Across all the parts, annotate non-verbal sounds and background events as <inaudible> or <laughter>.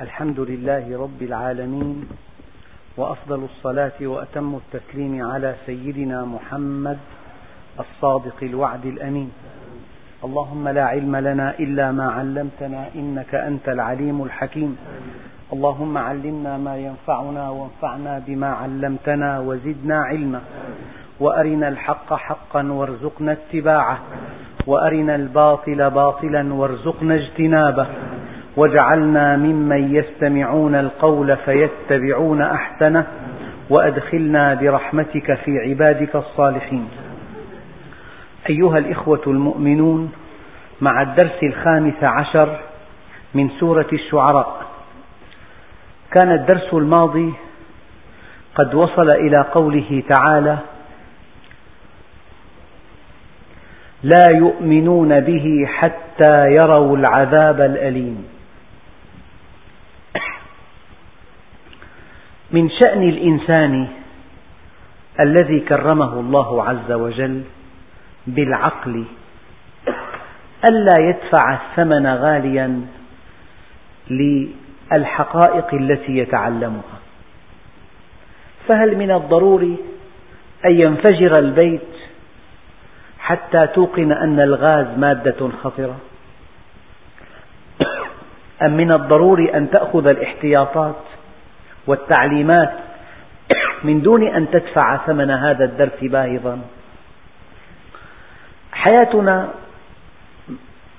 الحمد لله رب العالمين وأفضل الصلاة وأتم التسليم على سيدنا محمد الصادق الوعد الأمين. اللهم لا علم لنا إلا ما علمتنا إنك أنت العليم الحكيم. اللهم علمنا ما ينفعنا وانفعنا بما علمتنا وزدنا علما. وأرنا الحق حقا وارزقنا اتباعه. وأرنا الباطل باطلا وارزقنا اجتنابه. واجعلنا ممن يستمعون القول فيتبعون أحسنه وأدخلنا برحمتك في عبادك الصالحين. أيها الإخوة المؤمنون مع الدرس الخامس عشر من سورة الشعراء كان الدرس الماضي قد وصل إلى قوله تعالى لا يؤمنون به حتى يروا العذاب الأليم. من شأن الإنسان الذي كرمه الله عز وجل بالعقل ألا يدفع الثمن غاليا للحقائق التي يتعلمها. فهل من الضروري أن ينفجر البيت حتى توقن أن الغاز مادة خطرة؟ أم من الضروري أن تأخذ الاحتياطات والتعليمات من دون أن تدفع ثمن هذا الدرس باهظا حياتنا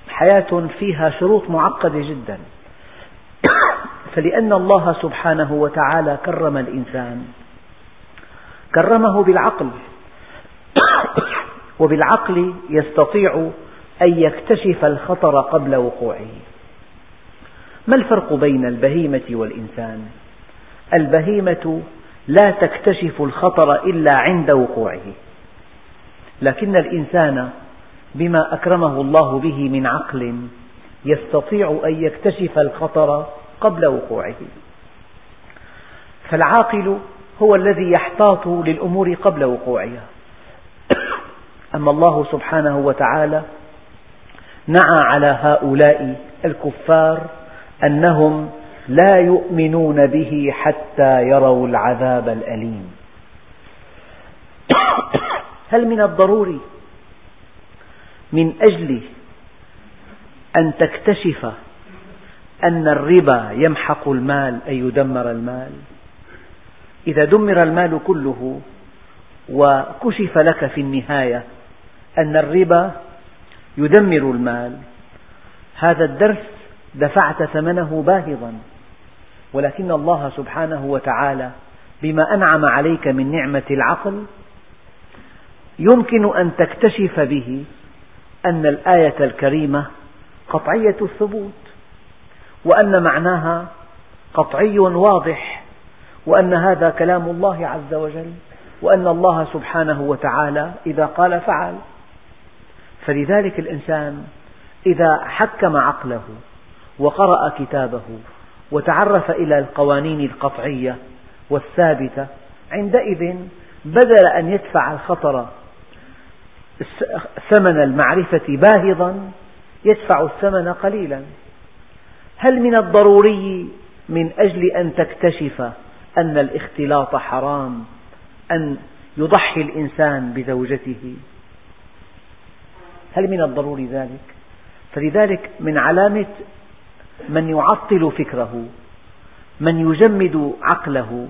حياة فيها شروط معقدة جدا. فلأن الله سبحانه وتعالى كرم الإنسان كرمه بالعقل وبالعقل يستطيع أن يكتشف الخطر قبل وقوعه. ما الفرق بين البهيمة والإنسان؟ البهيمة لا تكتشف الخطر إلا عند وقوعه. لكن الإنسان بما أكرمه الله به من عقل يستطيع أن يكتشف الخطر قبل وقوعه. فالعاقل هو الذي يحتاط للأمور قبل وقوعها. <coughs> أما الله سبحانه وتعالى نعى على هؤلاء الكفار أنهم لا يؤمنون به حتى يروا العذاب الأليم. هل من الضروري من أجل أن تكتشف أن الربا يمحق المال أي يدمر المال؟ إذا دمر المال كله وكشف لك في النهاية أن الربا يدمر المال هذا الدرس دفعت ثمنه باهظا. ولكن الله سبحانه وتعالى بما أنعم عليك من نعمة العقل يمكن أن تكتشف به أن الآية الكريمة قطعية الثبوت وأن معناها قطعي واضح وأن هذا كلام الله عز وجل وأن الله سبحانه وتعالى إذا قال فعل. فلذلك الإنسان إذا حكم عقله وقرأ كتابه وتعرف إلى القوانين القطعية والثابتة عندئذ بدل أن يدفع الخطر ثمن المعرفة باهظا يدفع الثمن قليلا هل من الضروري من أجل أن تكتشف أن الاختلاط حرام أن يضحي الإنسان بزوجته هل من الضروري ذلك؟ فلذلك من علامة من يعطل فكره من يجمد عقله.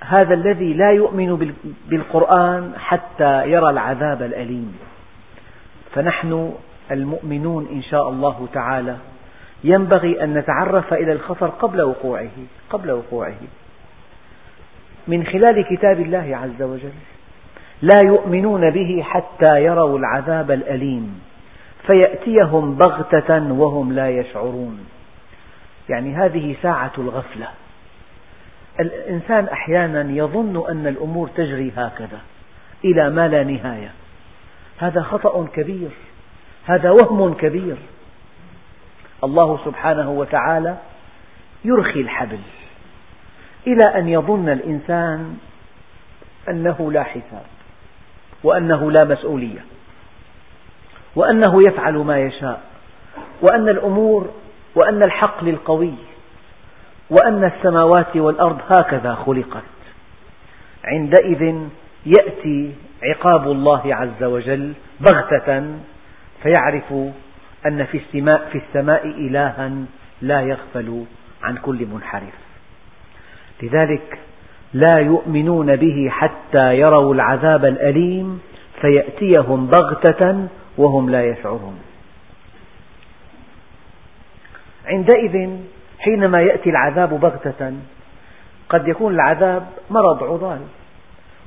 هذا الذي لا يؤمن بالقرآن حتى يرى العذاب الأليم. فنحن المؤمنون إن شاء الله تعالى ينبغي أن نتعرف إلى الخطر قبل وقوعه قبل وقوعه. من خلال كتاب الله عز وجل لا يؤمنون به حتى يروا العذاب الأليم فيأتيهم بغتة وهم لا يشعرون. يعني هذه ساعة الغفلة. الإنسان أحيانا يظن أن الأمور تجري هكذا إلى ما لا نهاية. هذا خطأ كبير. هذا وهم كبير. الله سبحانه وتعالى يرخي الحبل إلى أن يظن الإنسان أنه لا حساب وأنه لا مسؤولية وأنه يفعل ما يشاء وأن الأمور وأن الحق للقوي وأن السماوات والأرض هكذا خلقت. عندئذ يأتي عقاب الله عز وجل بغتة فيعرف أن في السماء, في السماء إلها لا يغفل عن كل منحرف. لذلك لا يؤمنون به حتى يروا العذاب الأليم فيأتيهم بغتة وهم لا يشعرون. عندئذ حينما يأتي العذاب بغتة قد يكون العذاب مرض عضال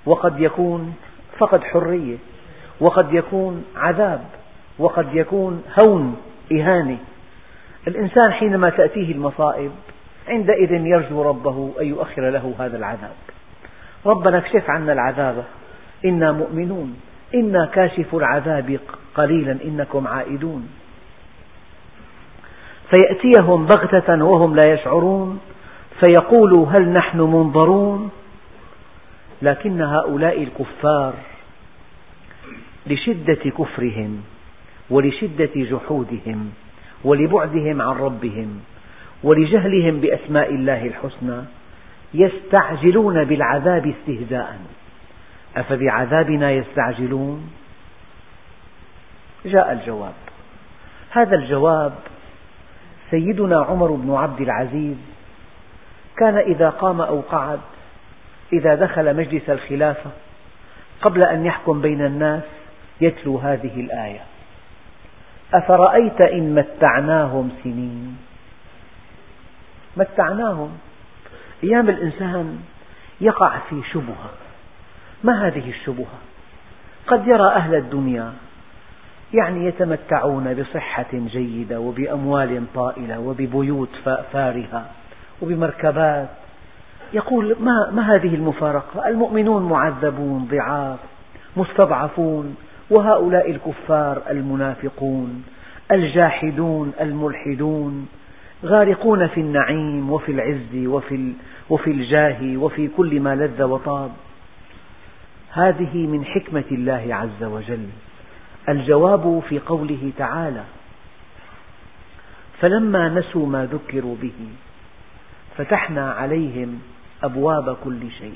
وقد يكون فقد حرية وقد يكون عذاب وقد يكون هون إهانة. الإنسان حينما تأتيه المصائب عندئذ يرجو ربه أن يؤخر له هذا العذاب. ربنا اكشف عنا العذاب إنا مؤمنون إنا كاشف العذاب قليلا إنكم عائدون. فيأتيهم بغتة وهم لا يشعرون فيقولوا هل نحن منظرون؟ لكن هؤلاء الكفار لشدة كفرهم ولشدة جحودهم ولبعدهم عن ربهم ولجهلهم بأسماء الله الحسنى يستعجلون بالعذاب استهزاء. أفبعذابنا يستعجلون؟ جاء الجواب. هذا الجواب سيدنا عمر بن عبد العزيز كان إذا قام أو قعد إذا دخل مجلس الخلافة قبل أن يحكم بين الناس يتلو هذه الآية. أفرأيت إن متعناهم سنين؟ متعناهم. أيام الإنسان يقع في شبهة. ما هذه الشبهة؟ قد يرى أهل الدنيا يعني يتمتعون بصحة جيدة وبأموال طائلة وببيوت فارهة وبمركبات. يقول ما, ما هذه المفارقة؟ المؤمنون معذبون ضعاف مستضعفون وهؤلاء الكفار المنافقون الجاحدون الملحدون غارقون في النعيم وفي العز وفي, وفي الجاه وفي كل ما لذ وطاب. هذه من حكمة الله عز وجل. الجواب في قوله تعالى فلما نسوا ما ذكروا به فتحنا عليهم أبواب كل شيء.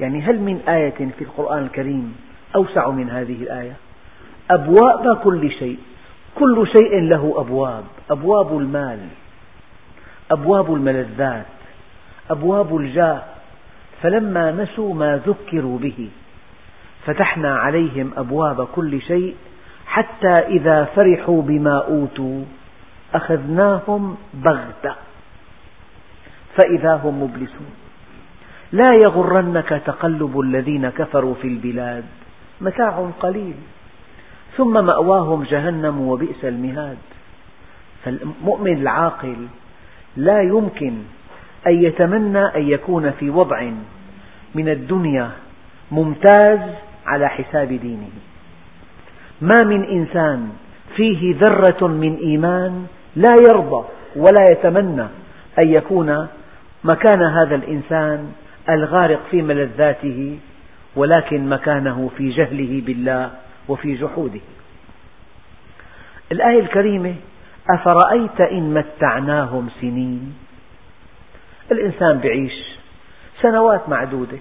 يعني هل من آية في القرآن الكريم أوسع من هذه الآية؟ أبواب كل شيء. كل شيء له أبواب. أبواب المال. أبواب الملذات. أبواب الجاه. فلما نسوا ما ذكروا به فتحنا عليهم أبواب كل شيء حتى إذا فرحوا بما أوتوا أخذناهم بغتة. فإذا هم مبلسون. لا يغرنك تقلب الذين كفروا في البلاد. متاع قليل. ثم مأواهم جهنم وبئس المهاد. فالمؤمن العاقل لا يمكن أن يتمنى أن يكون في وضع من الدنيا ممتاز على حساب دينه. ما من إنسان فيه ذرة من إيمان لا يرضى ولا يتمنى أن يكون مكان هذا الإنسان الغارق في ملذاته ولكن مكانه في جهله بالله وفي جحوده. الآية الكريمة أفرأيت إن متعناهم سنين؟ الإنسان يعيش سنوات معدودة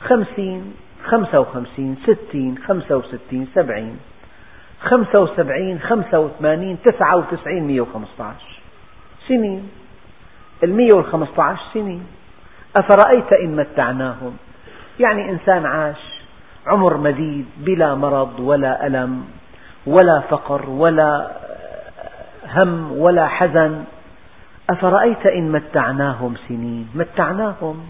خمسين خمسة وخمسين ستين خمسة وستين سبعين. خمسة وسبعين خمسة وثمانين تسعة وتسعين مئة وخمسة عشر سنين. المئة والخمسة عشر سنين. أفرأيت إن متعناهم؟ يعني إنسان عاش عمر مديد بلا مرض ولا ألم ولا فقر ولا هم ولا حزن. أفرأيت إن متعناهم سنين؟ متعناهم.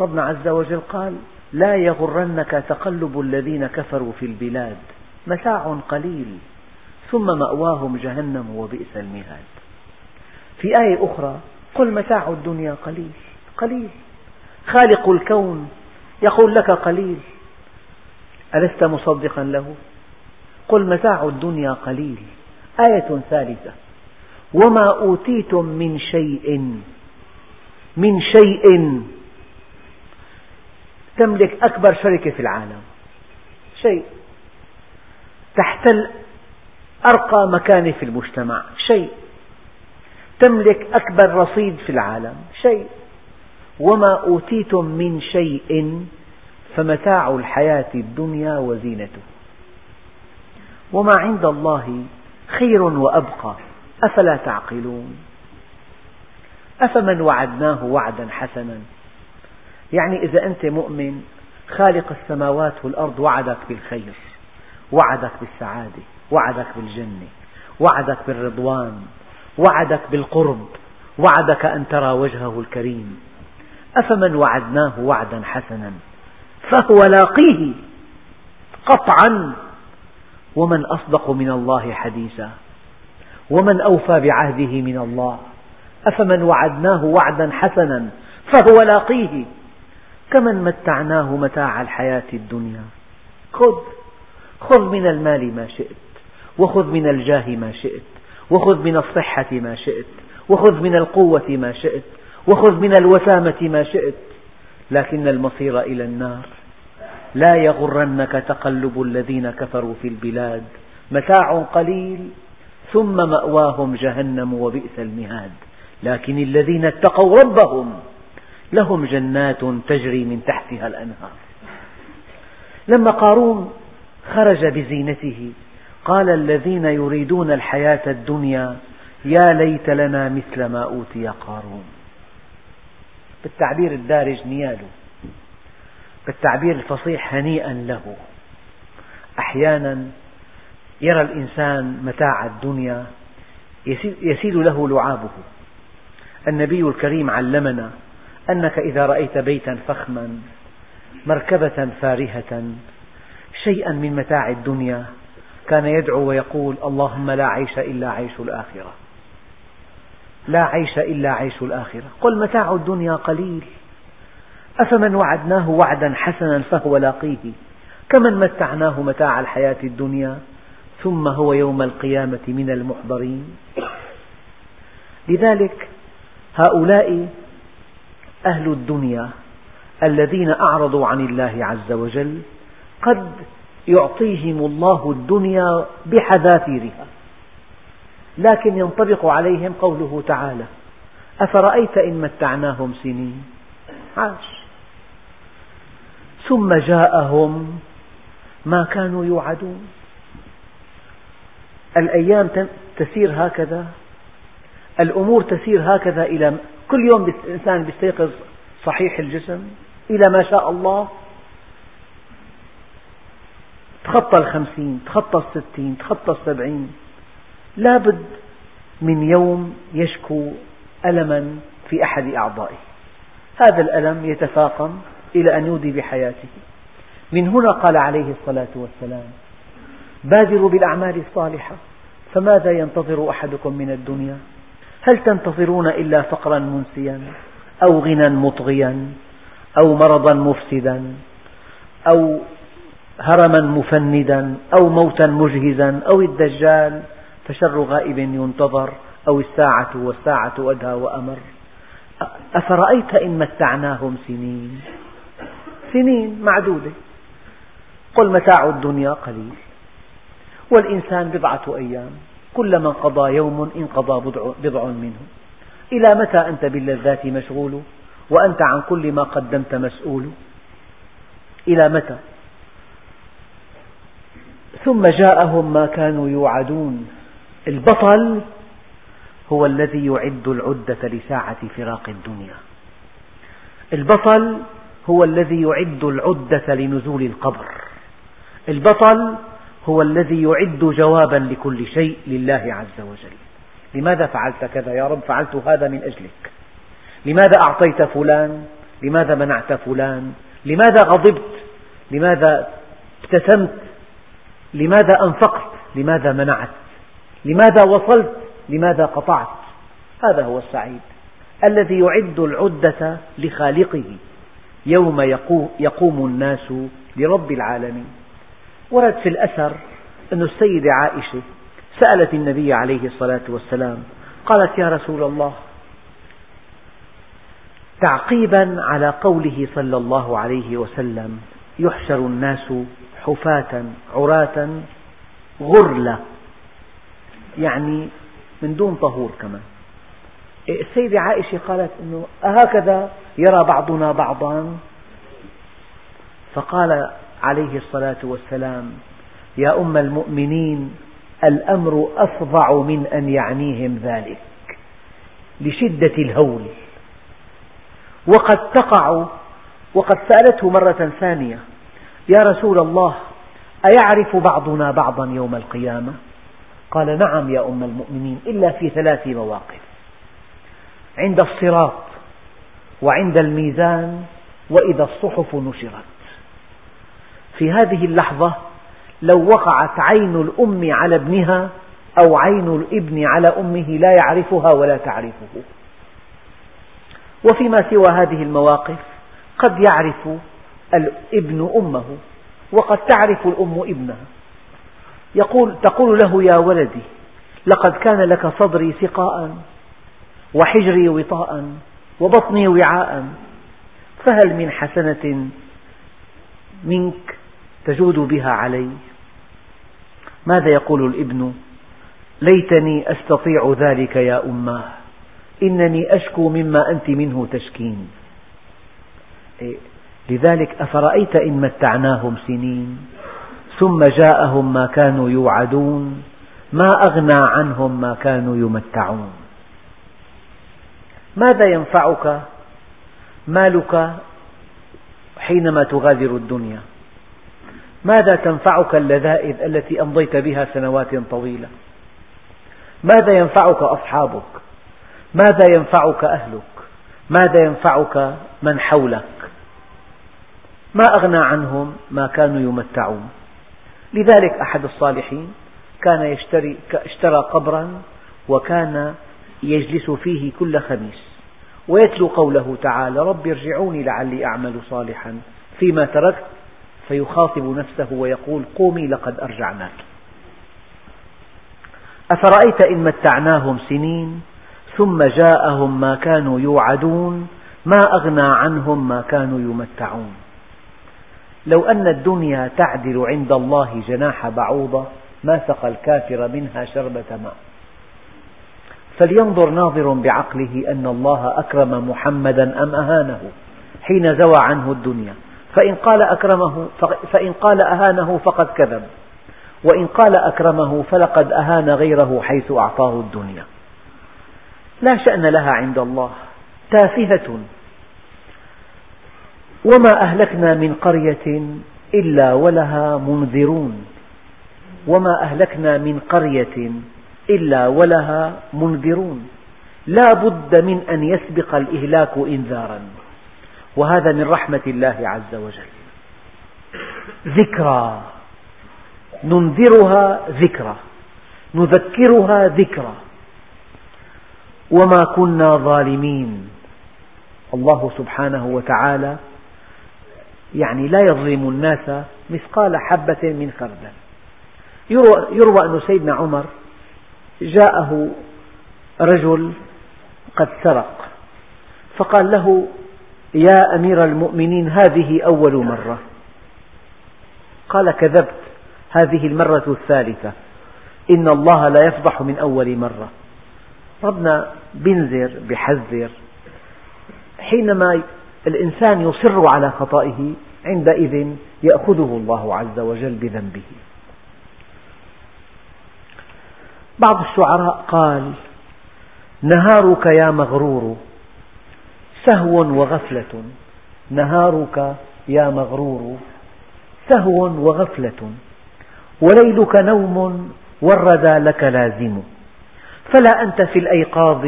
ربنا عز وجل قال لا يغرنك تقلب الذين كفروا في البلاد متاع قليل ثم مأواهم جهنم وبئس المهاد. في آية أخرى قل متاع الدنيا قليل قليل خالق الكون يقول لك قليل ألست مصدقا له؟ قل متاع الدنيا قليل آية ثالثة وما أوتيتم من شيء من شيء تملك أكبر شركة في العالم. شيء. تحتل أرقى مكانة في المجتمع. شيء. تملك أكبر رصيد في العالم. شيء. وما أوتيتم من شيء فمتاع الحياة الدنيا وزينته. وما عند الله خير وأبقى. أفلا تعقلون؟ أفمن وعدناه وعدا حسنا؟ يعني إذا أنت مؤمن خالق السماوات والأرض وعدك بالخير وعدك بالسعادة وعدك بالجنة وعدك بالرضوان وعدك بالقرب وعدك أن ترى وجهه الكريم. أفمن وعدناه وعدا حسنا؟ فهو لاقيه قطعا. ومن أصدق من الله حديثا؟ ومن أوفى بعهده من الله؟ أفمن وعدناه وعدا حسنا؟ فهو لاقيه كمن متعناه متاع الحياة الدنيا. خذ خذ من المال ما شئت وخذ من الجاه ما شئت وخذ من الصحة ما شئت وخذ من القوة ما شئت وخذ من الوسامة ما شئت. لكن المصير إلى النار. لا يغرنك تقلب الذين كفروا في البلاد. متاع قليل ثم مأواهم جهنم وبئس المهاد. لكن الذين اتقوا ربهم لهم جنات تجري من تحتها الأنهار. لما قارون خرج بزينته قال الذين يريدون الحياة الدنيا يا ليت لنا مثل ما أوتي قارون. بالتعبير الدارج نياله بالتعبير الفصيح هنيئا له. أحيانا يرى الإنسان متاع الدنيا يسيل له لعابه. النبي الكريم علمنا أنك إذا رأيت بيتا فخما مركبة فارهة شيئا من متاع الدنيا كان يدعو ويقول اللهم لا عيش إلا عيش الآخرة. لا عيش إلا عيش الآخرة. قل متاع الدنيا قليل. أفمن وعدناه وعدا حسنا فهو لاقيه. كمن متعناه متاع الحياة الدنيا ثم هو يوم القيامة من المحضرين. لذلك هؤلاء أهل الدنيا الذين أعرضوا عن الله عز وجل قد يعطيهم الله الدنيا بحذافيرها. لكن ينطبق عليهم قوله تعالى أفرأيت إن متعناهم سنين؟ عاش. ثم جاءهم ما كانوا يوعدون. الأيام تسير هكذا الأمور تسير هكذا كل يوم الإنسان يستيقظ صحيح الجسم إلى ما شاء الله. تخطى الخمسين تخطى الستين تخطى السبعين. لابد من يوم يشكو ألما في أحد أعضائه. هذا الألم يتفاقم إلى أن يودي بحياته. من هنا قال عليه الصلاة والسلام بادروا بالأعمال الصالحة فماذا ينتظر أحدكم من الدنيا؟ هل تنتظرون إلا فقرا منسيا أو غنى مطغيا أو مرضا مفسدا أو هرما مفندا أو موتا مجهزا أو الدجال فشر غائب ينتظر أو الساعة والساعة أدهى وأمر. أفرأيت إن متعناهم سنين؟ سنين معدودة. قل متاع الدنيا قليل. والإنسان بضعة أيام. كلما انقضى يوم انقضى بضع منه. إلى متى أنت باللذات مشغول؟ وأنت عن كل ما قدمت مسؤول؟ إلى متى؟ ثم جاءهم ما كانوا يوعدون. البطل هو الذي يعد العدة لساعة فراق الدنيا. البطل هو الذي يعد العدة لنزول القبر. البطل هو الذي يعد جوابا لكل شيء لله عز وجل. لماذا فعلت كذا يا رب؟ فعلت هذا من أجلك. لماذا أعطيت فلان؟ لماذا منعت فلان؟ لماذا غضبت؟ لماذا ابتسمت؟ لماذا أنفقت؟ لماذا منعت؟ لماذا وصلت؟ لماذا قطعت؟ هذا هو السعيد. الذي يعد العدة لخالقه. يوم يقوم الناس لرب العالمين. ورد في الأثر أن السيدة عائشة سألت النبي عليه الصلاة والسلام قالت يا رسول الله تعقيبا على قوله صلى الله عليه وسلم يحشر الناس حفاة عراة غرلة يعني من دون طهور كمان. السيدة عائشة قالت أنه أهكذا يرى بعضنا بعضا فقال عليه الصلاة والسلام. يا أم المؤمنين الأمر أفظع من أن يعنيهم ذلك لشدة الهول. وقد تقع وقد سألته مرة ثانية يا رسول الله أيعرف بعضنا بعضا يوم القيامة؟ قال نعم يا أم المؤمنين إلا في ثلاث مواقف. عند الصراط وعند الميزان وإذا الصحف نشرت. في هذه اللحظة لو وقعت عين الأم على ابنها أو عين الابن على أمه لا يعرفها ولا تعرفه. وفيما سوى هذه المواقف قد يعرف الابن أمه وقد تعرف الأم ابنها. يقول تقول له يا ولدي لقد كان لك صدري سقاء وحجري وطاء وبطني وعاء فهل من حسنة منك تجود بها علي. ماذا يقول الابن؟ ليتني أستطيع ذلك يا أماه إنني أشكو مما أنت منه تشكين. إيه، لذلك أفرأيت إن متعناهم سنين ثم جاءهم ما كانوا يوعدون ما أغنى عنهم ما كانوا يمتعون. ماذا ينفعك؟ مالك حينما تغادر الدنيا. ماذا تنفعك اللذائذ التي أمضيت بها سنوات طويلة؟ ماذا ينفعك أصحابك؟ ماذا ينفعك أهلك؟ ماذا ينفعك من حولك؟ ما أغنى عنهم ما كانوا يمتعون. لذلك أحد الصالحين كان يشتري اشترى قبرا وكان يجلس فيه كل خميس ويتلو قوله تعالى رب ارجعوني لعلي أعمل صالحا فيما تركت فيخاطب نفسه ويقول قومي لقد أرجعناك. أفرأيت إن متعناهم سنين ثم جاءهم ما كانوا يوعدون ما أغنى عنهم ما كانوا يمتعون. لو أن الدنيا تعدل عند الله جناح بعوضة ما سقى الكافر منها شربة ماء. فلينظر ناظر بعقله أن الله أكرم محمدا أم أهانه حين زوى عنه الدنيا. فإن قال أكرمه فإن قال أهانه فقد كذب. وإن قال أكرمه فلقد أهان غيره حيث أعطاه الدنيا. لا شأن لها عند الله. تافهة. وما أهلكنا من قرية إلا ولها منذرون. وما أهلكنا من قرية إلا ولها منذرون. لا بد من أن يسبق الإهلاك إنذارا. وهذا من رحمة الله عز وجل. ذكرى. ننذرها ذكرى. نذكرها ذكرى. وما كنا ظالمين. الله سبحانه وتعالى يعني لا يظلم الناس مثقال حبة من خردل. يروى أن سيدنا عمر جاءه رجل قد سرق. فقال له يا أمير المؤمنين هذه أول مرة. قال كذبت. هذه المرة الثالثة. إن الله لا يفضح من أول مرة. ربنا بينذر بحذر. حينما الإنسان يصر على خطئه عندئذ يأخذه الله عز وجل بذنبه. بعض الشعراء قال نهارك يا مغرور. سهو وغفلة. نهارك يا مغرور. سهو وغفلة. وليلك نوم والردى لك لازم. فلا أنت في الأيقاظ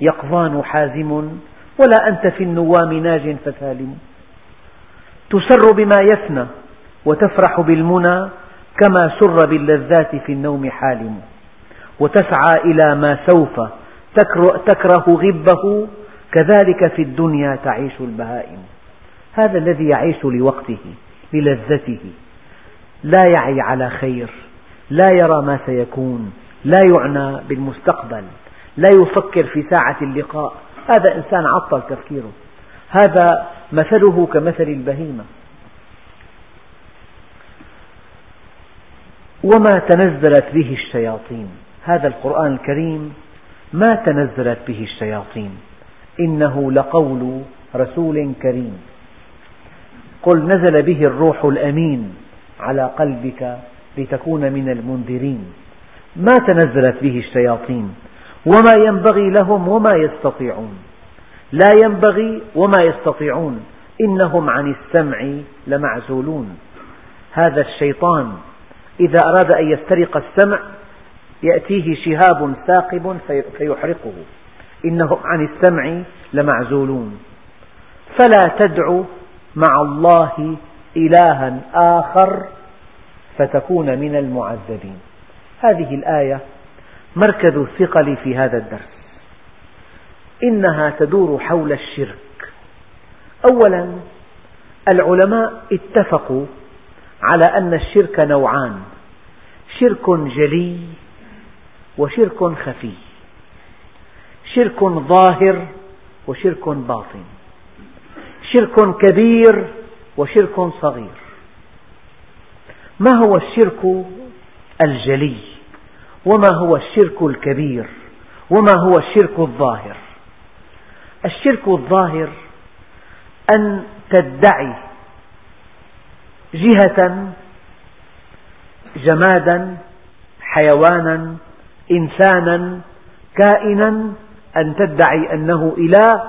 يقظان حازم ولا أنت في النوام ناج فسالم. تسر بما يفنى وتفرح بالمنى كما سر باللذات في النوم حالم. وتسعى إلى ما سوف تكره غبه كذلك في الدنيا تعيش البهائم. هذا الذي يعيش لوقته للذته. لا يعي على خير لا يرى ما سيكون لا يعنى بالمستقبل لا يفكر في ساعة اللقاء. هذا إنسان عطل تفكيره. هذا مثله كمثل البهيمة. وما تنزلت به الشياطين. هذا القرآن الكريم ما تنزلت به الشياطين. إنه لقول رسول كريم. قل نزل به الروح الأمين على قلبك لتكون من المنذرين. ما تنزلت به الشياطين وما ينبغي لهم وما يستطيعون. لا ينبغي وما يستطيعون إنهم عن السمع لمعزولون. هذا الشيطان إذا أراد أن يسترق السمع يأتيه شهاب ثاقب فيحرقه. إنهم عن السمع لمعزولون. فلا تدع مع الله إلها آخر فتكون من المعذبين. هذه الآية مركز الثقل في هذا الدرس. إنها تدور حول الشرك. أولا العلماء اتفقوا على أن الشرك نوعان شرك جلي وشرك خفي. شرك ظاهر وشرك باطن. شرك كبير وشرك صغير. ما هو الشرك الجلي؟ وما هو الشرك الكبير؟ وما هو الشرك الظاهر؟ الشرك الظاهر أن تدعي جهة جمادا حيوانا إنسانا كائنا أن تدعي أنه إله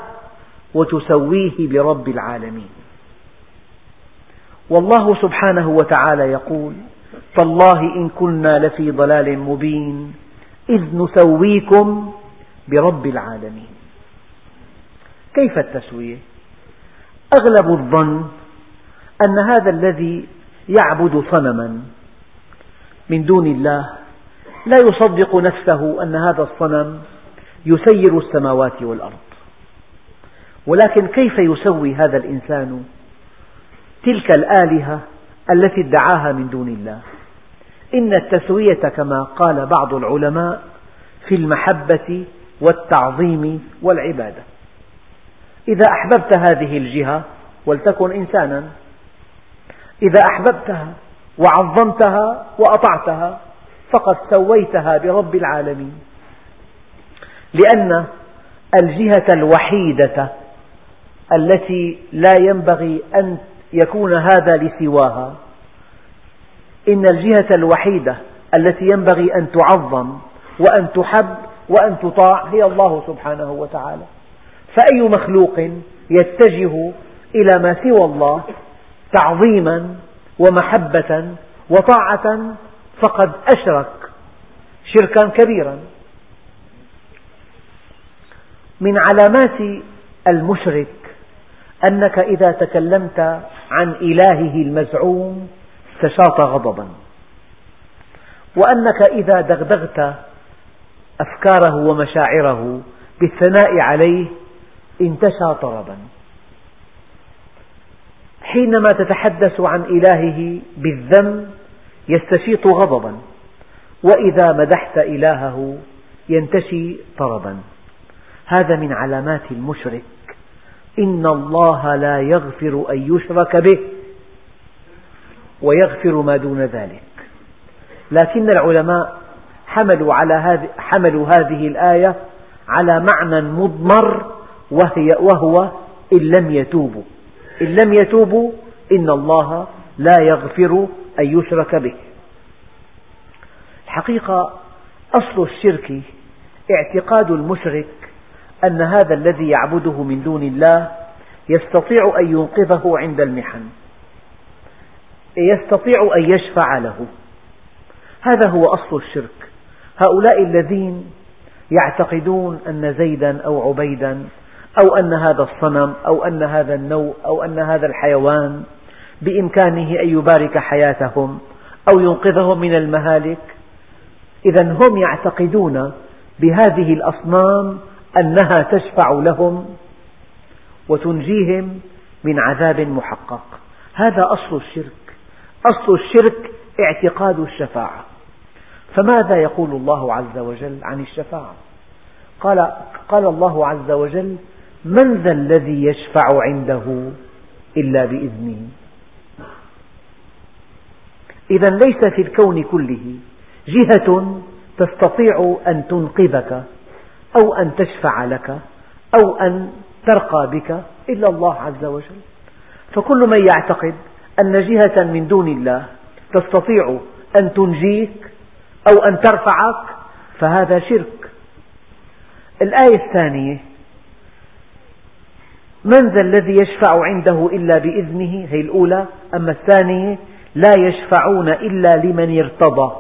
وتسويه برب العالمين والله سبحانه وتعالى يقول تالله إن كنا لفي ضلال مبين إذ نسويكم برب العالمين كيف التسوية؟ أغلب الظن أن هذا الذي يعبد صنما من دون الله لا يصدق نفسه أن هذا الصنم يسير السماوات والأرض. ولكن كيف يسوي هذا الإنسان تلك الآلهة التي ادعاها من دون الله؟ إن التسوية كما قال بعض العلماء في المحبة والتعظيم والعبادة. إذا أحببت هذه الجهة ولتكن إنسانا إذا أحببتها وعظمتها وأطعتها فقد سويتها برب العالمين. لأن الجهة الوحيدة التي لا ينبغي أن يكون هذا لسواها إن الجهة الوحيدة التي ينبغي أن تعظم وأن تحب وأن تطاع هي الله سبحانه وتعالى. فأي مخلوق يتجه إلى ما سوى الله تعظيما ومحبة وطاعة فقد أشرك شركا كبيرا. من علامات المشرك أنك إذا تكلمت عن إلهه المزعوم استشاط غضبا. وأنك إذا دغدغت أفكاره ومشاعره بالثناء عليه انتشى طربا. حينما تتحدث عن إلهه بالذم يستشيط غضبا وإذا مدحت إلهه ينتشي طربا. هذا من علامات المشرك. إن الله لا يغفر أن يشرك به ويغفر ما دون ذلك. لكن العلماء حملوا, على هذه حملوا هذه الآية على معنى مضمر وهي وهو إن لم يتوبوا. إن لم يتوبوا إن الله لا يغفر أن يشرك به. الحقيقة أصل الشرك اعتقاد المشرك أن هذا الذي يعبده من دون الله يستطيع أن ينقذه عند المحن. يستطيع أن يشفع له. هذا هو أصل الشرك. هؤلاء الذين يعتقدون أن زيدا أو عبيدا أو أن هذا الصنم أو أن هذا النوء أو أن هذا الحيوان بإمكانه أن يبارك حياتهم أو ينقذهم من المهالك إذا هم يعتقدون بهذه الأصنام أنها تشفع لهم وتنجيهم من عذاب محقق. هذا أصل الشرك. أصل الشرك اعتقاد الشفاعة. فماذا يقول الله عز وجل عن الشفاعة؟ قال, قال الله عز وجل من ذا الذي يشفع عنده إلا بإذنه؟ إذا ليس في الكون كله جهة تستطيع أن تنقذك أو أن تشفع لك أو أن ترقى بك إلا الله عز وجل. فكل من يعتقد أن جهة من دون الله تستطيع أن تنجيك أو أن ترفعك فهذا شرك. الآية الثانية من ذا الذي يشفع عنده إلا بإذنه؟ هي الأولى. أما الثانية لا يشفعون إلا لمن ارتضى.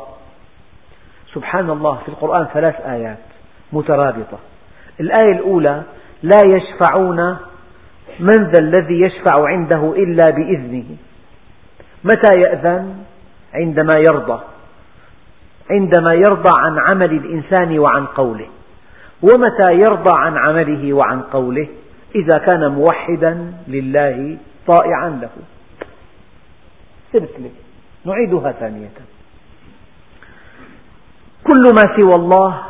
سبحان الله في القرآن ثلاث آيات. مترابطة. الآية الأولى لا يشفعون من ذا الذي يشفع عنده إلا بإذنه. متى يأذن؟ عندما يرضى. عندما يرضى عن عمل الإنسان وعن قوله. ومتى يرضى عن عمله وعن قوله؟ إذا كان موحدا لله طائعا له. سبت نعيدها ثانية. كل ما سوى الله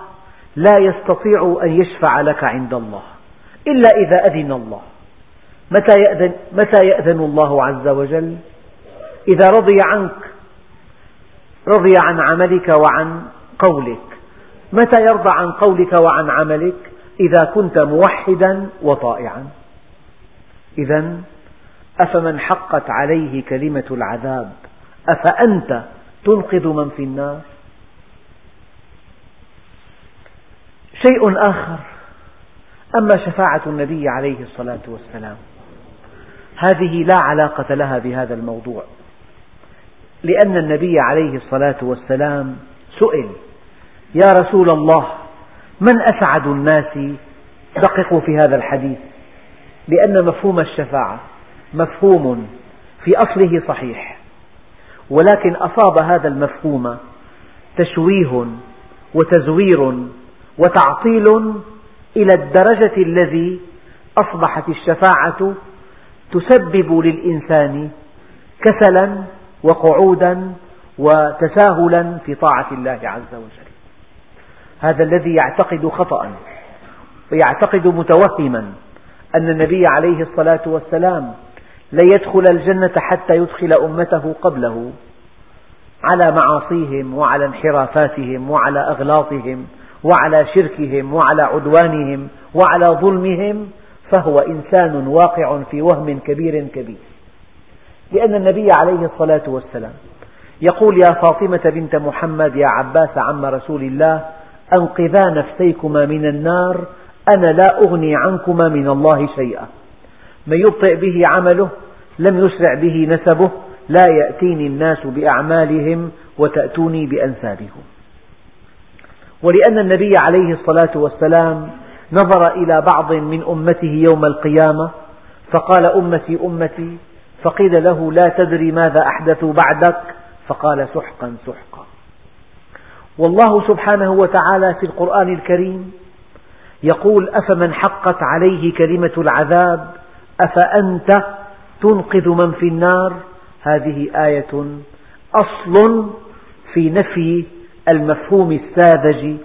لا يستطيع أن يشفع لك عند الله إلا إذا أذن الله. متى يأذن, متى يأذن الله عز وجل؟ إذا رضي عنك رضي عن عملك وعن قولك. متى يرضى عن قولك وعن عملك؟ إذا كنت موحدا وطائعا. إذا أفمن حقت عليه كلمة العذاب؟ أفأنت تنقذ من في النار؟ شيء آخر. أما شفاعة النبي عليه الصلاة والسلام هذه لا علاقة لها بهذا الموضوع لأن النبي عليه الصلاة والسلام سئل يا رسول الله من أسعد الناس؟ دققوا في هذا الحديث لأن مفهوم الشفاعة مفهوم في أصله صحيح ولكن أصاب هذا المفهوم تشويه وتزوير وتعطيل إلى الدرجة الذي أصبحت الشفاعة تسبب للإنسان كسلا وقعودا وتساهلا في طاعة الله عز وجل. هذا الذي يعتقد خطأ ويعتقد متوهما أن النبي عليه الصلاة والسلام لن يدخل الجنة حتى يدخل أمته قبله على معاصيهم وعلى انحرافاتهم وعلى أغلاطهم وعلى شركهم وعلى عدوانهم وعلى ظلمهم فهو إنسان واقع في وهم كبير كبير. لأن النبي عليه الصلاة والسلام يقول يا فاطمة بنت محمد يا عباس عم رسول الله أنقذا نفسيكما من النار أنا لا أغني عنكما من الله شيئا. من يبطئ به عمله لم يسرع به نسبه لا يأتيني الناس بأعمالهم وتأتوني بأنسابهم. ولأن النبي عليه الصلاة والسلام نظر إلى بعض من أمته يوم القيامة فقال أمتي أمتي فقيل له لا تدري ماذا أحدثوا بعدك؟ فقال سحقا سحقا. والله سبحانه وتعالى في القرآن الكريم يقول أفمن حقت عليه كلمة العذاب أفأنت تنقذ من في النار؟ هذه آية أصل في نفي المفهوم الساذج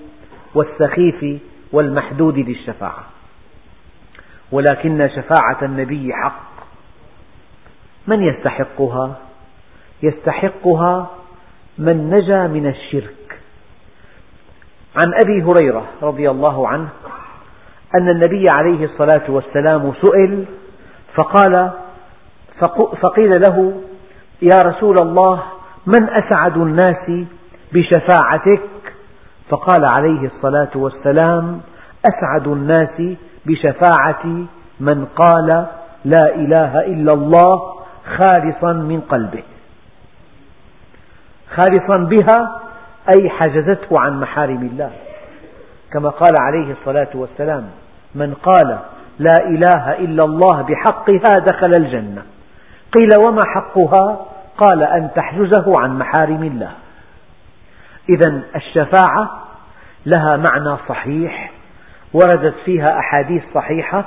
والسخيف والمحدود للشفاعة. ولكن شفاعة النبي حق. من يستحقها؟ يستحقها من نجا من الشرك. عن أبي هريرة رضي الله عنه أن النبي عليه الصلاة والسلام سئل فقال فقيل له يا رسول الله من أسعد الناس بشفاعتك؟ فقال عليه الصلاة والسلام أسعد الناس بشفاعة من قال لا إله إلا الله خالصا من قلبه. خالصا بها أي حجزته عن محارم الله. كما قال عليه الصلاة والسلام من قال لا إله إلا الله بحقها دخل الجنة. قيل وما حقها؟ قال أن تحجزه عن محارم الله. إذا الشفاعة لها معنى صحيح وردت فيها أحاديث صحيحة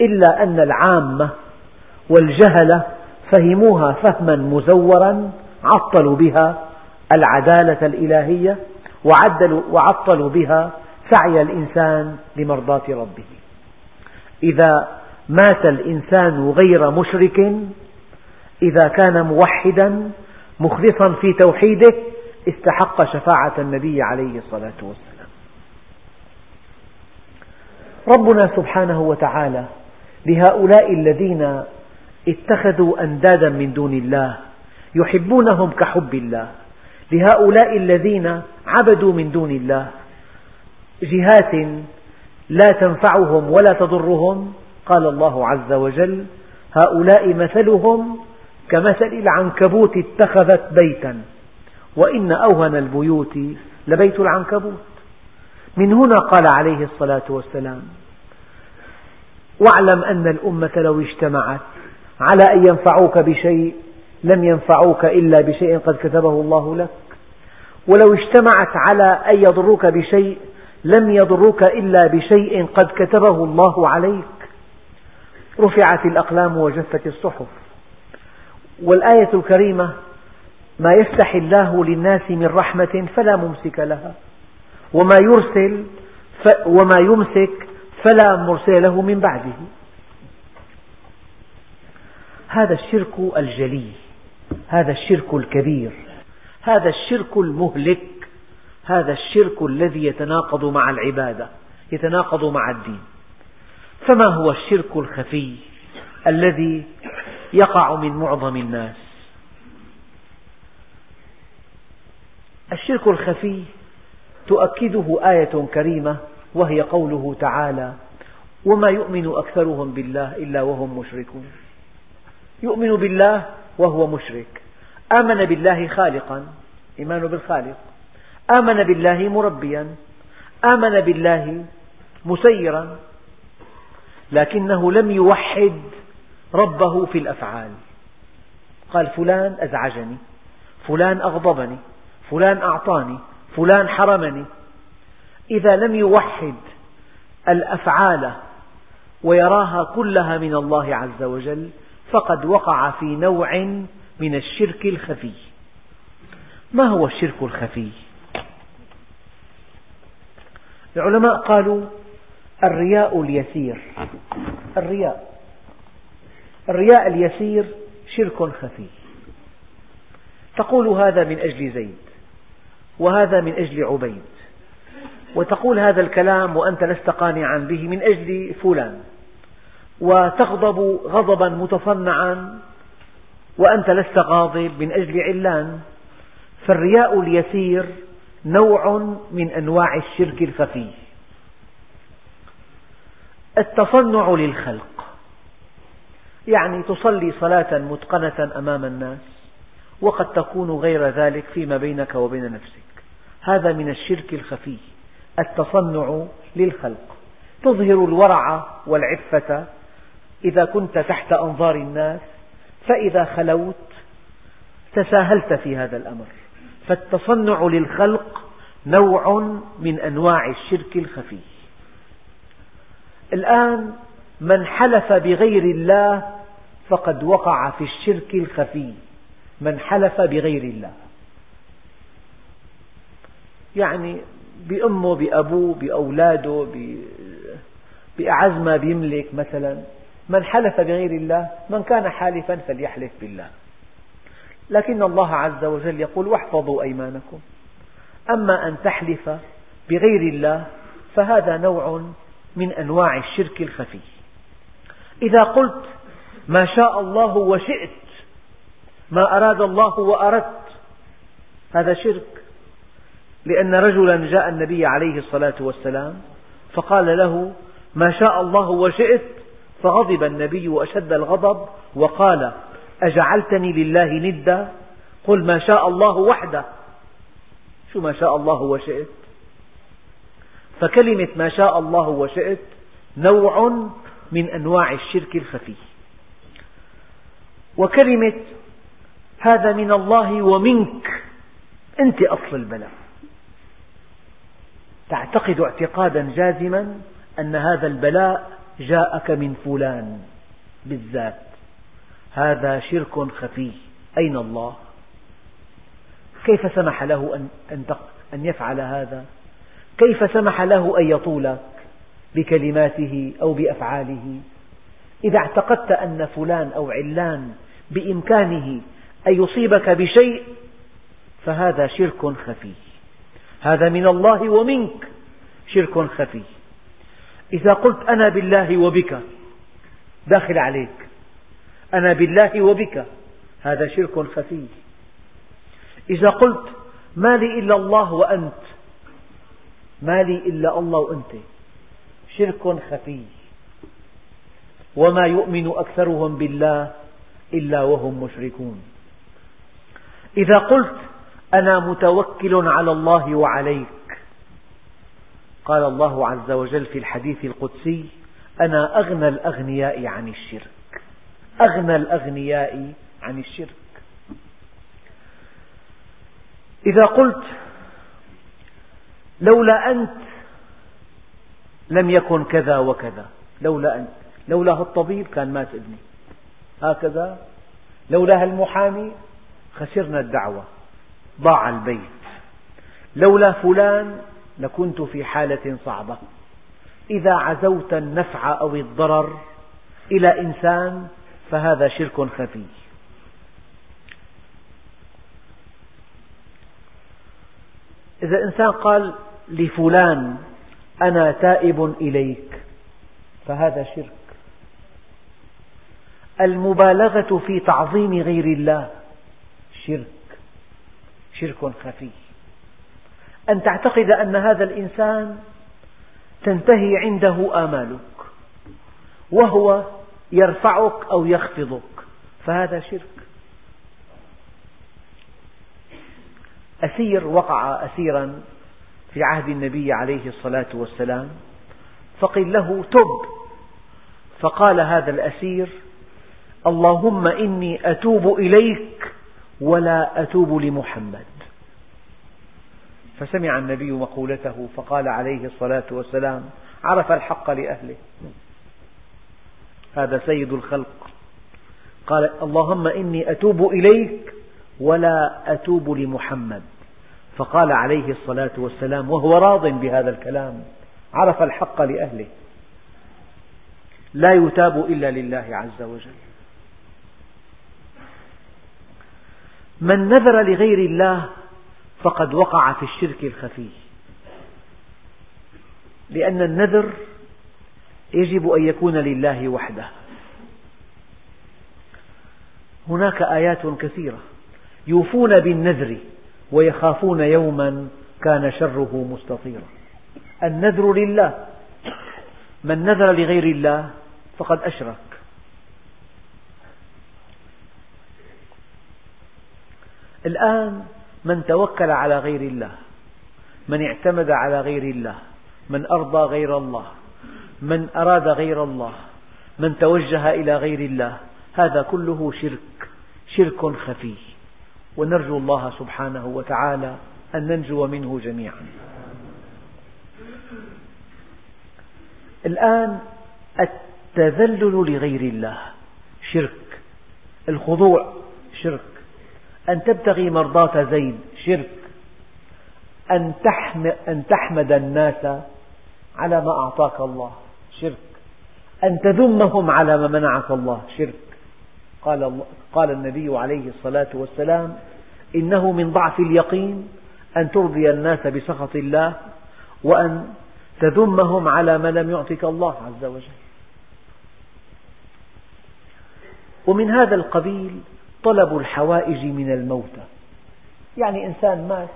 إلا أن العامة والجهلة فهموها فهما مزورا عطلوا بها العدالة الإلهية وعطلوا بها سعي الإنسان لمرضاة ربه. إذا مات الإنسان غير مشرك إذا كان موحدا مخلصا في توحيده استحق شفاعة النبي عليه الصلاة والسلام. ربنا سبحانه وتعالى لهؤلاء الذين اتخذوا أندادا من دون الله يحبونهم كحب الله. لهؤلاء الذين عبدوا من دون الله جهات لا تنفعهم ولا تضرهم. قال الله عز وجل هؤلاء مثلهم كمثل العنكبوت اتخذت بيتا. وإن أوهن البيوت لبيت العنكبوت. من هنا قال عليه الصلاة والسلام واعلم أن الأمة لو اجتمعت على أن ينفعوك بشيء لم ينفعوك إلا بشيء قد كتبه الله لك. ولو اجتمعت على أن يضروك بشيء لم يضروك إلا بشيء قد كتبه الله عليك. رفعت الأقلام وجفت الصحف. والآية الكريمة ما يفتح الله للناس من رحمة فلا ممسك لها. وما يرسل وما يمسك فلا مرسل له من بعده. هذا الشرك الجلي. هذا الشرك الكبير. هذا الشرك المهلك. هذا الشرك الذي يتناقض مع العبادة يتناقض مع الدين. فما هو الشرك الخفي الذي يقع من معظم الناس؟ الشرك الخفي تؤكده آية كريمة وهي قوله تعالى وما يؤمن أكثرهم بالله إلا وهم مشركون. يؤمن بالله وهو مشرك. آمن بالله خالقا إيمان بالخالق. آمن بالله مربيا. آمن بالله مسيرا. لكنه لم يوحد ربه في الأفعال. قال فلان أزعجني فلان أغضبني. فلان أعطاني فلان حرمني. إذا لم يوحد الأفعال ويراها كلها من الله عز وجل فقد وقع في نوع من الشرك الخفي. ما هو الشرك الخفي؟ العلماء قالوا الرياء اليسير. الرياء. الرياء اليسير شرك خفي. تقول هذا من أجل زيد. وهذا من أجل عبيد. وتقول هذا الكلام وأنت لست قانعا به من أجل فلان. وتغضب غضبا متصنعا وأنت لست غاضب من أجل علان. فالرياء اليسير نوع من أنواع الشرك الخفي. التصنع للخلق. يعني تصلي صلاة متقنة أمام الناس وقد تكون غير ذلك فيما بينك وبين نفسك. هذا من الشرك الخفي التصنع للخلق. تظهر الورع والعفة. إذا كنت تحت أنظار الناس فإذا خلوت تساهلت في هذا الأمر. فالتصنع للخلق نوع من أنواع الشرك الخفي. الآن من حلف بغير الله فقد وقع في الشرك الخفي. من حلف بغير الله. يعني بأمه بأبوه بأولاده بأعز ما بيملك مثلا. من حلف بغير الله من كان حالفا فليحلف بالله. لكن الله عز وجل يقول واحفظوا أيمانكم. أما أن تحلف بغير الله فهذا نوع من أنواع الشرك الخفي. إذا قلت ما شاء الله وشئت ما أراد الله وأردت هذا شرك. لأن رجلا جاء النبي عليه الصلاة والسلام فقال له ما شاء الله وشئت. فغضب النبي وأشد الغضب وقال أجعلتني لله ندا؟ قل ما شاء الله وحده. شو ما شاء الله وشئت؟ فكلمة ما شاء الله وشئت نوع من أنواع الشرك الخفي. وكلمة هذا من الله ومنك. أنت أصل البلاء. تعتقد اعتقادا جازما أن هذا البلاء جاءك من فلان بالذات. هذا شرك خفي. أين الله؟ كيف سمح له أن يفعل هذا؟ كيف سمح له أن يطولك بكلماته أو بأفعاله؟ إذا اعتقدت أن فلان أو علان بإمكانه أن يصيبك بشيء فهذا شرك خفي. هذا من الله ومنك. شرك خفي. إذا قلت أنا بالله وبك داخل عليك. أنا بالله وبك هذا شرك خفي. إذا قلت ما لي إلا الله وأنت ما لي إلا الله وأنت شرك خفي. وما يؤمن أكثرهم بالله إلا وهم مشركون. إذا قلت أنا متوكل على الله وعليك. قال الله عز وجل في الحديث القدسي أنا أغنى الأغنياء عن الشرك. أغنى الأغنياء عن الشرك. إذا قلت لولا أنت لم يكن كذا وكذا. لولا أنت. لولا الطبيب كان مات ابني. هكذا. لولا المحامي خسرنا الدعوة. ضاع البيت. لولا فلان لكنت في حالة صعبة. إذا عزوت النفع أو الضرر إلى إنسان فهذا شرك خفي. إذا إنسان قال لفلان أنا تائب إليك فهذا شرك. المبالغة في تعظيم غير الله شرك. شرك خفي. أن تعتقد أن هذا الإنسان تنتهي عنده آمالك وهو يرفعك أو يخفضك فهذا شرك. أسير وقع أسيرا في عهد النبي عليه الصلاة والسلام فقيل له تب. فقال هذا الأسير اللهم إني أتوب إليك ولا أتوب لمحمد. فسمع النبي مقولته فقال عليه الصلاة والسلام عرف الحق لأهله. هذا سيد الخلق. قال اللهم إني أتوب إليك ولا أتوب لمحمد. فقال عليه الصلاة والسلام وهو راض بهذا الكلام عرف الحق لأهله. لا يتاب إلا لله عز وجل. من نذر لغير الله فقد وقع في الشرك الخفي. لأن النذر يجب أن يكون لله وحده. هناك آيات كثيرة يوفون بالنذر ويخافون يوما كان شره مستطيرا. النذر لله. من نذر لغير الله فقد أشرك. الآن من توكل على غير الله من اعتمد على غير الله من أرضى غير الله من أراد غير الله من توجه إلى غير الله هذا كله شرك شرك خفي. ونرجو الله سبحانه وتعالى أن ننجو منه جميعا. الآن التذلل لغير الله شرك الخضوع شرك أن تبتغي مرضاة زيد شرك أن أن تحمد الناس على ما أعطاك الله شرك أن تذمهم على ما منعك الله شرك. قال, الله قال النبي عليه الصلاة والسلام إنه من ضعف اليقين أن ترضي الناس بسخط الله وأن تذمهم على ما لم يعطك الله عز وجل. ومن هذا القبيل طلب الحوائج من الموتى يعني إنسان مات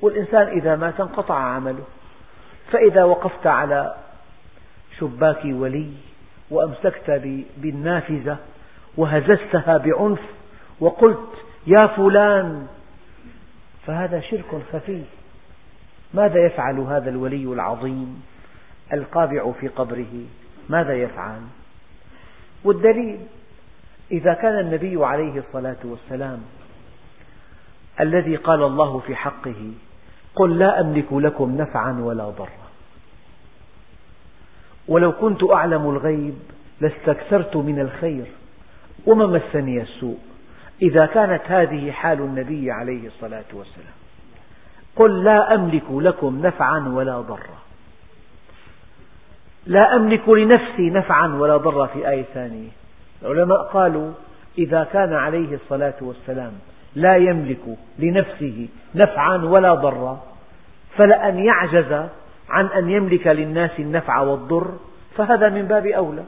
والإنسان إذا مات انقطع عمله. فإذا وقفت على شباك ولي وأمسكت بالنافذة وهززتها بعنف وقلت يا فلان فهذا شرك خفي. ماذا يفعل هذا الولي العظيم القابع في قبره؟ ماذا يفعل؟ والدليل إذا كان النبي عليه الصلاة والسلام الذي قال الله في حقه قل لا أملك لكم نفعا ولا ضرا. ولو كنت أعلم الغيب لاستكثرت من الخير وما مسني السوء إذا كانت هذه حال النبي عليه الصلاة والسلام. قل لا أملك لكم نفعا ولا ضرا. لا أملك لنفسي نفعا ولا ضرا في آية ثانية. العلماء قالوا إذا كان عليه الصلاة والسلام لا يملك لنفسه نفعا ولا ضرا فلأن يعجز عن أن يملك للناس النفع والضر فهذا من باب أولى.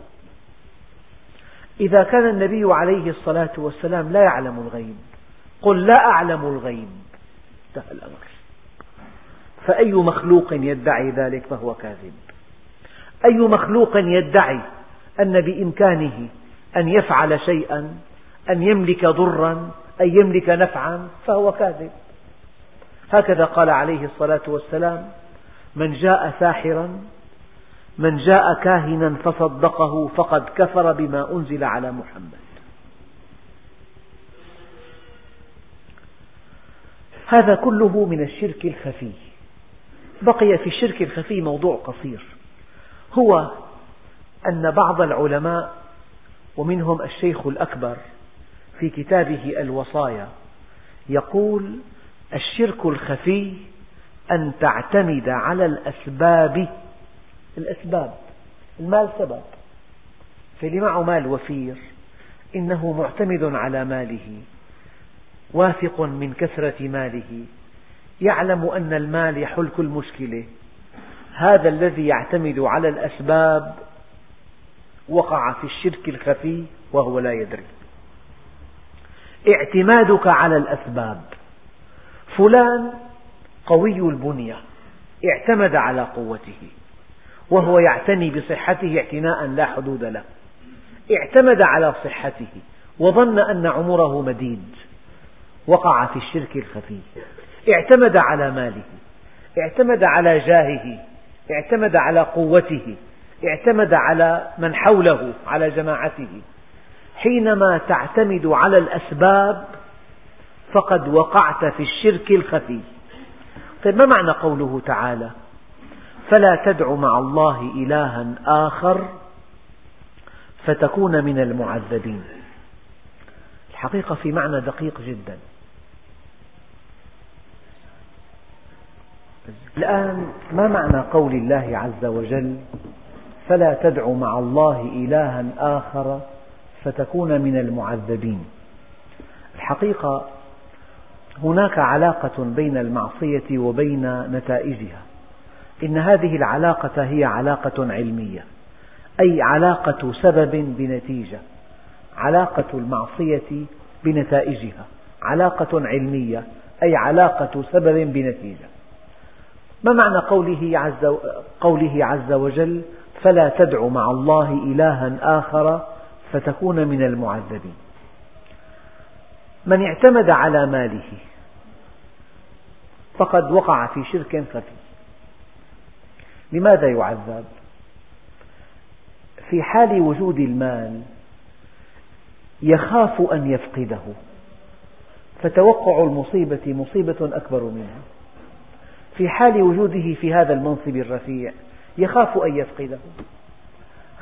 إذا كان النبي عليه الصلاة والسلام لا يعلم الغيب قل لا أعلم الغيب انتهى الأمر. فأي مخلوق يدعي ذلك فهو كاذب؟ أي مخلوق يدعي أن بإمكانه أن يفعل شيئا أن يملك ضرا أن يملك نفعا فهو كاذب. هكذا قال عليه الصلاة والسلام من جاء ساحرا من جاء كاهنا فصدقه فقد كفر بما أنزل على محمد. هذا كله من الشرك الخفي. بقي في الشرك الخفي موضوع قصير. هو أن بعض العلماء ومنهم الشيخ الأكبر في كتابه الوصايا يقول الشرك الخفي أن تعتمد على الأسباب. الأسباب المال سبب فاللي معه مال وفير إنه معتمد على ماله واثق من كثرة ماله يعلم أن المال يحل كل مشكلة. هذا الذي يعتمد على الأسباب وقع في الشرك الخفي وهو لا يدري. اعتمادك على الأسباب. فلان قوي البنية اعتمد على قوته وهو يعتني بصحته اعتناء لا حدود له. اعتمد على صحته وظن أن عمره مديد. وقع في الشرك الخفي. اعتمد على ماله اعتمد على جاهه اعتمد على قوته اعتمد على من حوله على جماعته. حينما تعتمد على الأسباب فقد وقعت في الشرك الخفي. طيب ما معنى قوله تعالى؟ فلا تدع مع الله إلها آخر فتكون من المعذبين. الحقيقة في معنى دقيق جدا. الآن ما معنى قول الله عز وجل؟ فلا تدع مع الله إلها آخر فتكون من المعذبين. الحقيقة هناك علاقة بين المعصية وبين نتائجها. إن هذه العلاقة هي علاقة علمية أي علاقة سبب بنتيجة علاقة المعصية بنتائجها علاقة علمية أي علاقة سبب بنتيجة. ما معنى قوله عز, قوله عز وجل؟ فلا تدع مع الله إلها آخر فتكون من المعذبين. من اعتمد على ماله فقد وقع في شرك خفي لماذا يعذب؟ في حال وجود المال يخاف أن يفقده فتوقع المصيبة مصيبة أكبر منها. في حال وجوده في هذا المنصب الرفيع يخاف أن يفقده.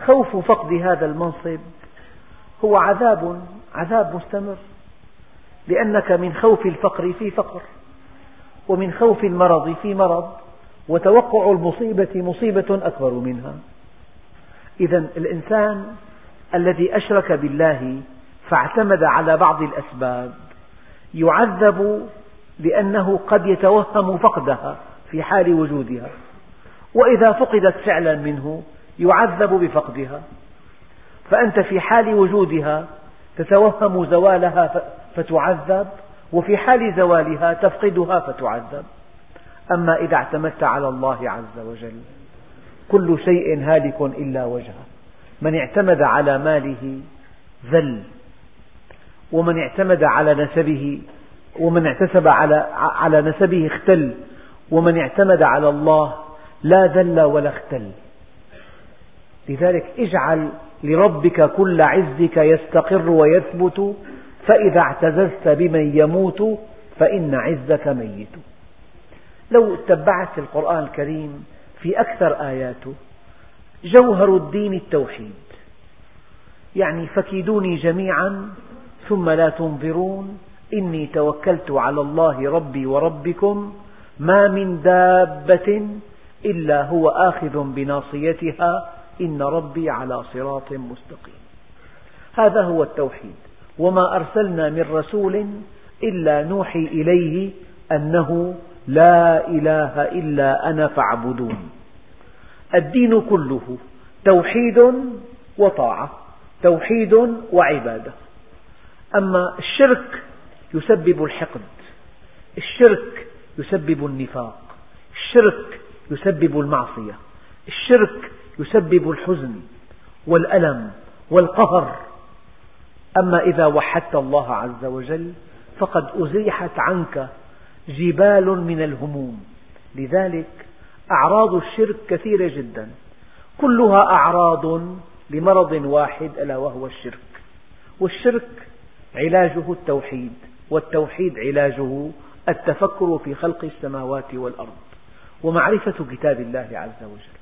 خوف فقد هذا المنصب هو عذاب عذاب مستمر. لأنك من خوف الفقر في فقر ومن خوف المرض في مرض وتوقع المصيبة مصيبة أكبر منها. إذا الإنسان الذي أشرك بالله فاعتمد على بعض الأسباب يعذب لأنه قد يتوهم فقدها في حال وجودها. وإذا فقدت فعلا منه يعذب بفقدها. فأنت في حال وجودها تتوهم زوالها فتعذب وفي حال زوالها تفقدها فتعذب. أما إذا اعتمدت على الله عز وجل كل شيء هالك إلا وجهه. من اعتمد على ماله ذل ومن اعتمد على نسبه ومن اعتسب على, على نسبه اختل ومن اعتمد على الله لا ذل ولا اختل. لذلك اجعل لربك كل عزك يستقر ويثبت فإذا اعتززت بمن يموت فإن عزك ميت. لو اتبعت القرآن الكريم في أكثر آياته جوهر الدين التوحيد. يعني فكيدوني جميعا ثم لا تنظرون إني توكلت على الله ربي وربكم ما من دابة إلا هو آخذ بناصيتها إن ربي على صراط مستقيم. هذا هو التوحيد. وما أرسلنا من رسول إلا نوحي إليه أنه لا إله إلا أنا فاعبدون. الدين كله توحيد وطاعة توحيد وعبادة. أما الشرك يسبب الحقد الشرك يسبب النفاق الشرك يسبب المعصية. الشرك يسبب الحزن والألم والقهر. أما إذا وحدت الله عز وجل فقد أزيحت عنك جبال من الهموم. لذلك أعراض الشرك كثيرة جدا. كلها أعراض لمرض واحد ألا وهو الشرك. والشرك علاجه التوحيد والتوحيد علاجه التفكر في خلق السماوات والأرض. ومعرفة كتاب الله عز وجل.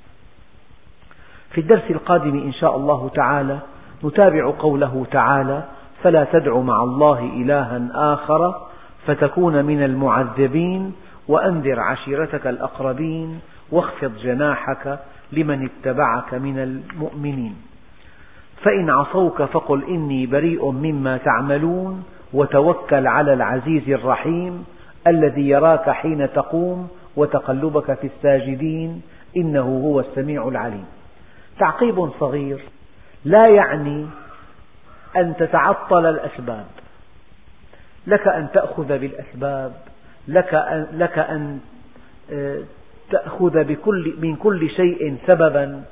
في الدرس القادم إن شاء الله تعالى نتابع قوله تعالى فلا تدع مع الله إلها آخر فتكون من المعذبين وأنذر عشيرتك الأقربين واخفض جناحك لمن اتبعك من المؤمنين. فإن عصوك فقل إني بريء مما تعملون وتوكل على العزيز الرحيم الذي يراك حين تقوم وتقلبك في الساجدين إنه هو السميع العليم. تعقيب صغير لا يعني أن تتعطل الأسباب. لك أن تأخذ بالأسباب لك أن, لك أن آه، تأخذ بكل من كل شيء سببا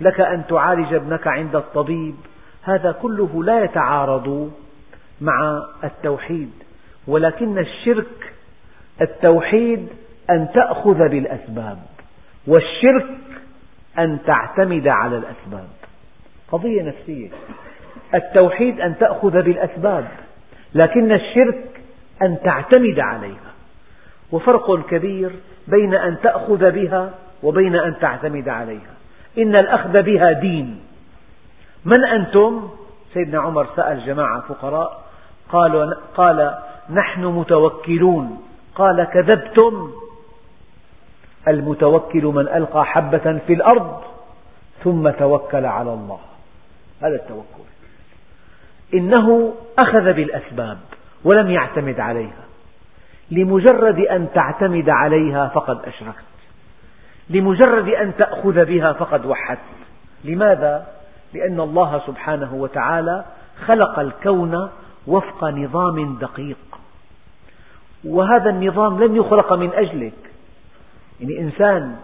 لك أن تعالج ابنك عند الطبيب. هذا كله لا يتعارض مع التوحيد ولكن الشرك التوحيد أن تأخذ بالأسباب والشرك أن تعتمد على الأسباب. قضية نفسية. التوحيد أن تأخذ بالأسباب لكن الشرك أن تعتمد عليها. وفرق كبير بين أن تأخذ بها وبين أن تعتمد عليها. إن الأخذ بها دين. من أنتم؟ سيدنا عمر سأل جماعة فقراء قالوا قال نحن متوكلون. قال كذبتم؟ المتوكل من ألقى حبة في الأرض ثم توكل على الله. هذا التوكل. إنه أخذ بالأسباب ولم يعتمد عليها. لمجرد أن تعتمد عليها فقد أشركت. لمجرد أن تأخذ بها فقد وحدت. لماذا؟ لأن الله سبحانه وتعالى خلق الكون وفق نظام دقيق. وهذا النظام لم يخلق من أجلك. يعني إنسان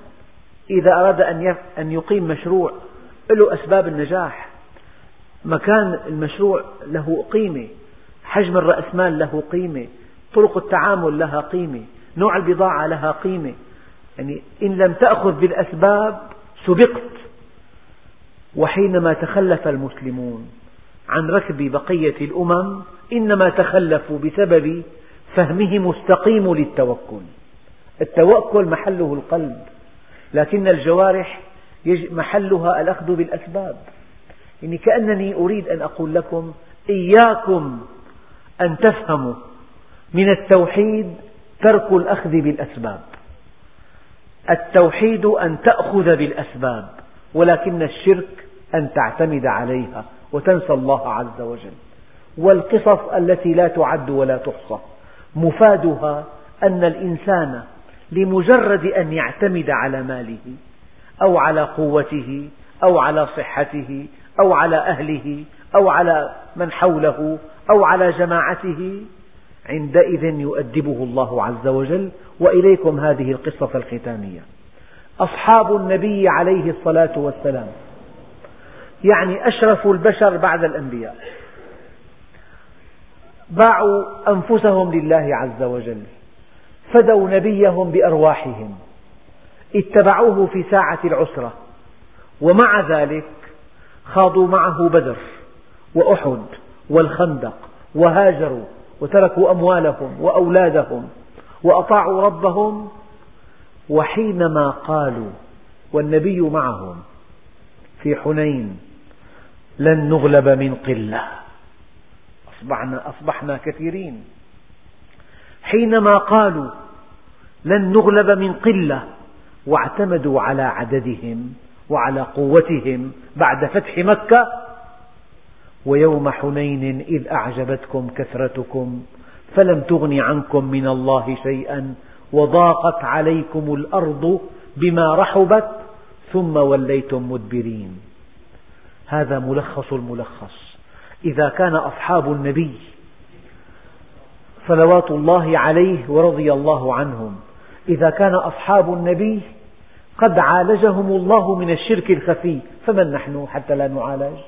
إذا أراد أن يقيم مشروع له أسباب النجاح. مكان المشروع له قيمة. حجم الرأسمال له قيمة. طرق التعامل لها قيمة. نوع البضاعة لها قيمة. يعني إن لم تأخذ بالأسباب سبقت. وحينما تخلف المسلمون عن ركب بقية الأمم إنما تخلفوا بسبب فهمهم السقيم للتوكل. التوكل محله القلب لكن الجوارح محلها الأخذ بالأسباب. يعني كأنني أريد أن أقول لكم إياكم أن تفهموا من التوحيد ترك الأخذ بالأسباب. التوحيد أن تأخذ بالأسباب ولكن الشرك أن تعتمد عليها وتنسى الله عز وجل. والقصص التي لا تعد ولا تحصى مفادها أن الإنسان لمجرد أن يعتمد على ماله أو على قوته أو على صحته أو على أهله أو على من حوله أو على جماعته عندئذ يؤدبه الله عز وجل. وإليكم هذه القصة الختامية. أصحاب النبي عليه الصلاة والسلام يعني أشرف البشر بعد الأنبياء باعوا أنفسهم لله عز وجل. فدوا نبيهم بأرواحهم. اتبعوه في ساعة العسرة. ومع ذلك خاضوا معه بدر وأحد والخندق وهاجروا وتركوا أموالهم وأولادهم وأطاعوا ربهم وحينما قالوا والنبي معهم في حنين لن نغلب من قلة. أصبحنا, أصبحنا كثيرين. حينما قالوا لن نغلب من قلة واعتمدوا على عددهم وعلى قوتهم بعد فتح مكة ويوم حنين إذ أعجبتكم كثرتكم فلم تغن عنكم من الله شيئا وضاقت عليكم الأرض بما رحبت ثم وليتم مدبرين. هذا ملخص الملخص. إذا كان أصحاب النبي صلوات الله عليه ورضي الله عنهم. إذا كان أصحاب النبي قد عالجهم الله من الشرك الخفي فمن نحن حتى لا نعالج؟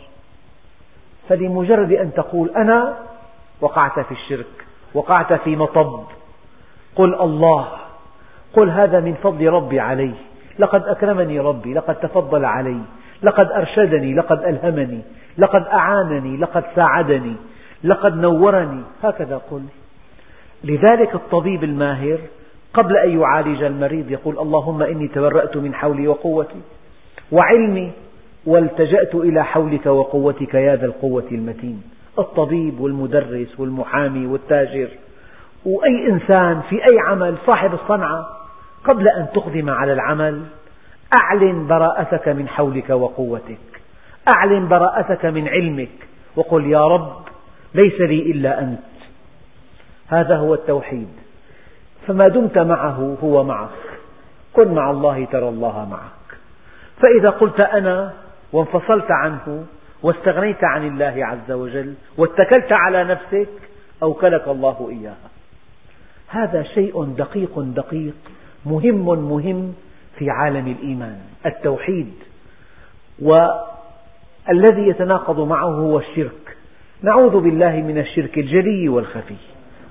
فلمجرد أن تقول أنا وقعت في الشرك وقعت في مطب قل الله قل هذا من فضل ربي علي لقد أكرمني ربي لقد تفضل علي لقد أرشدني لقد ألهمني لقد أعانني لقد ساعدني لقد نورني هكذا قل. لذلك الطبيب الماهر قبل أن يعالج المريض يقول اللهم إني تبرأت من حولي وقوتي وعلمي والتجأت إلى حولك وقوتك يا ذا القوة المتين. الطبيب والمدرس والمحامي والتاجر وأي إنسان في أي عمل صاحب الصنعة قبل أن تقدم على العمل أعلن براءتك من حولك وقوتك أعلن براءتك من علمك وقل يا رب ليس لي إلا أنت. هذا هو التوحيد. فما دمت معه هو معك. كن مع الله ترى الله معك. فإذا قلت أنا وانفصلت عنه واستغنيت عن الله عز وجل واتكلت على نفسك أوكلك الله إياها. هذا شيء دقيق دقيق مهم مهم في عالم الإيمان. التوحيد والذي يتناقض معه هو الشرك. نعوذ بالله من الشرك الجلي والخفي.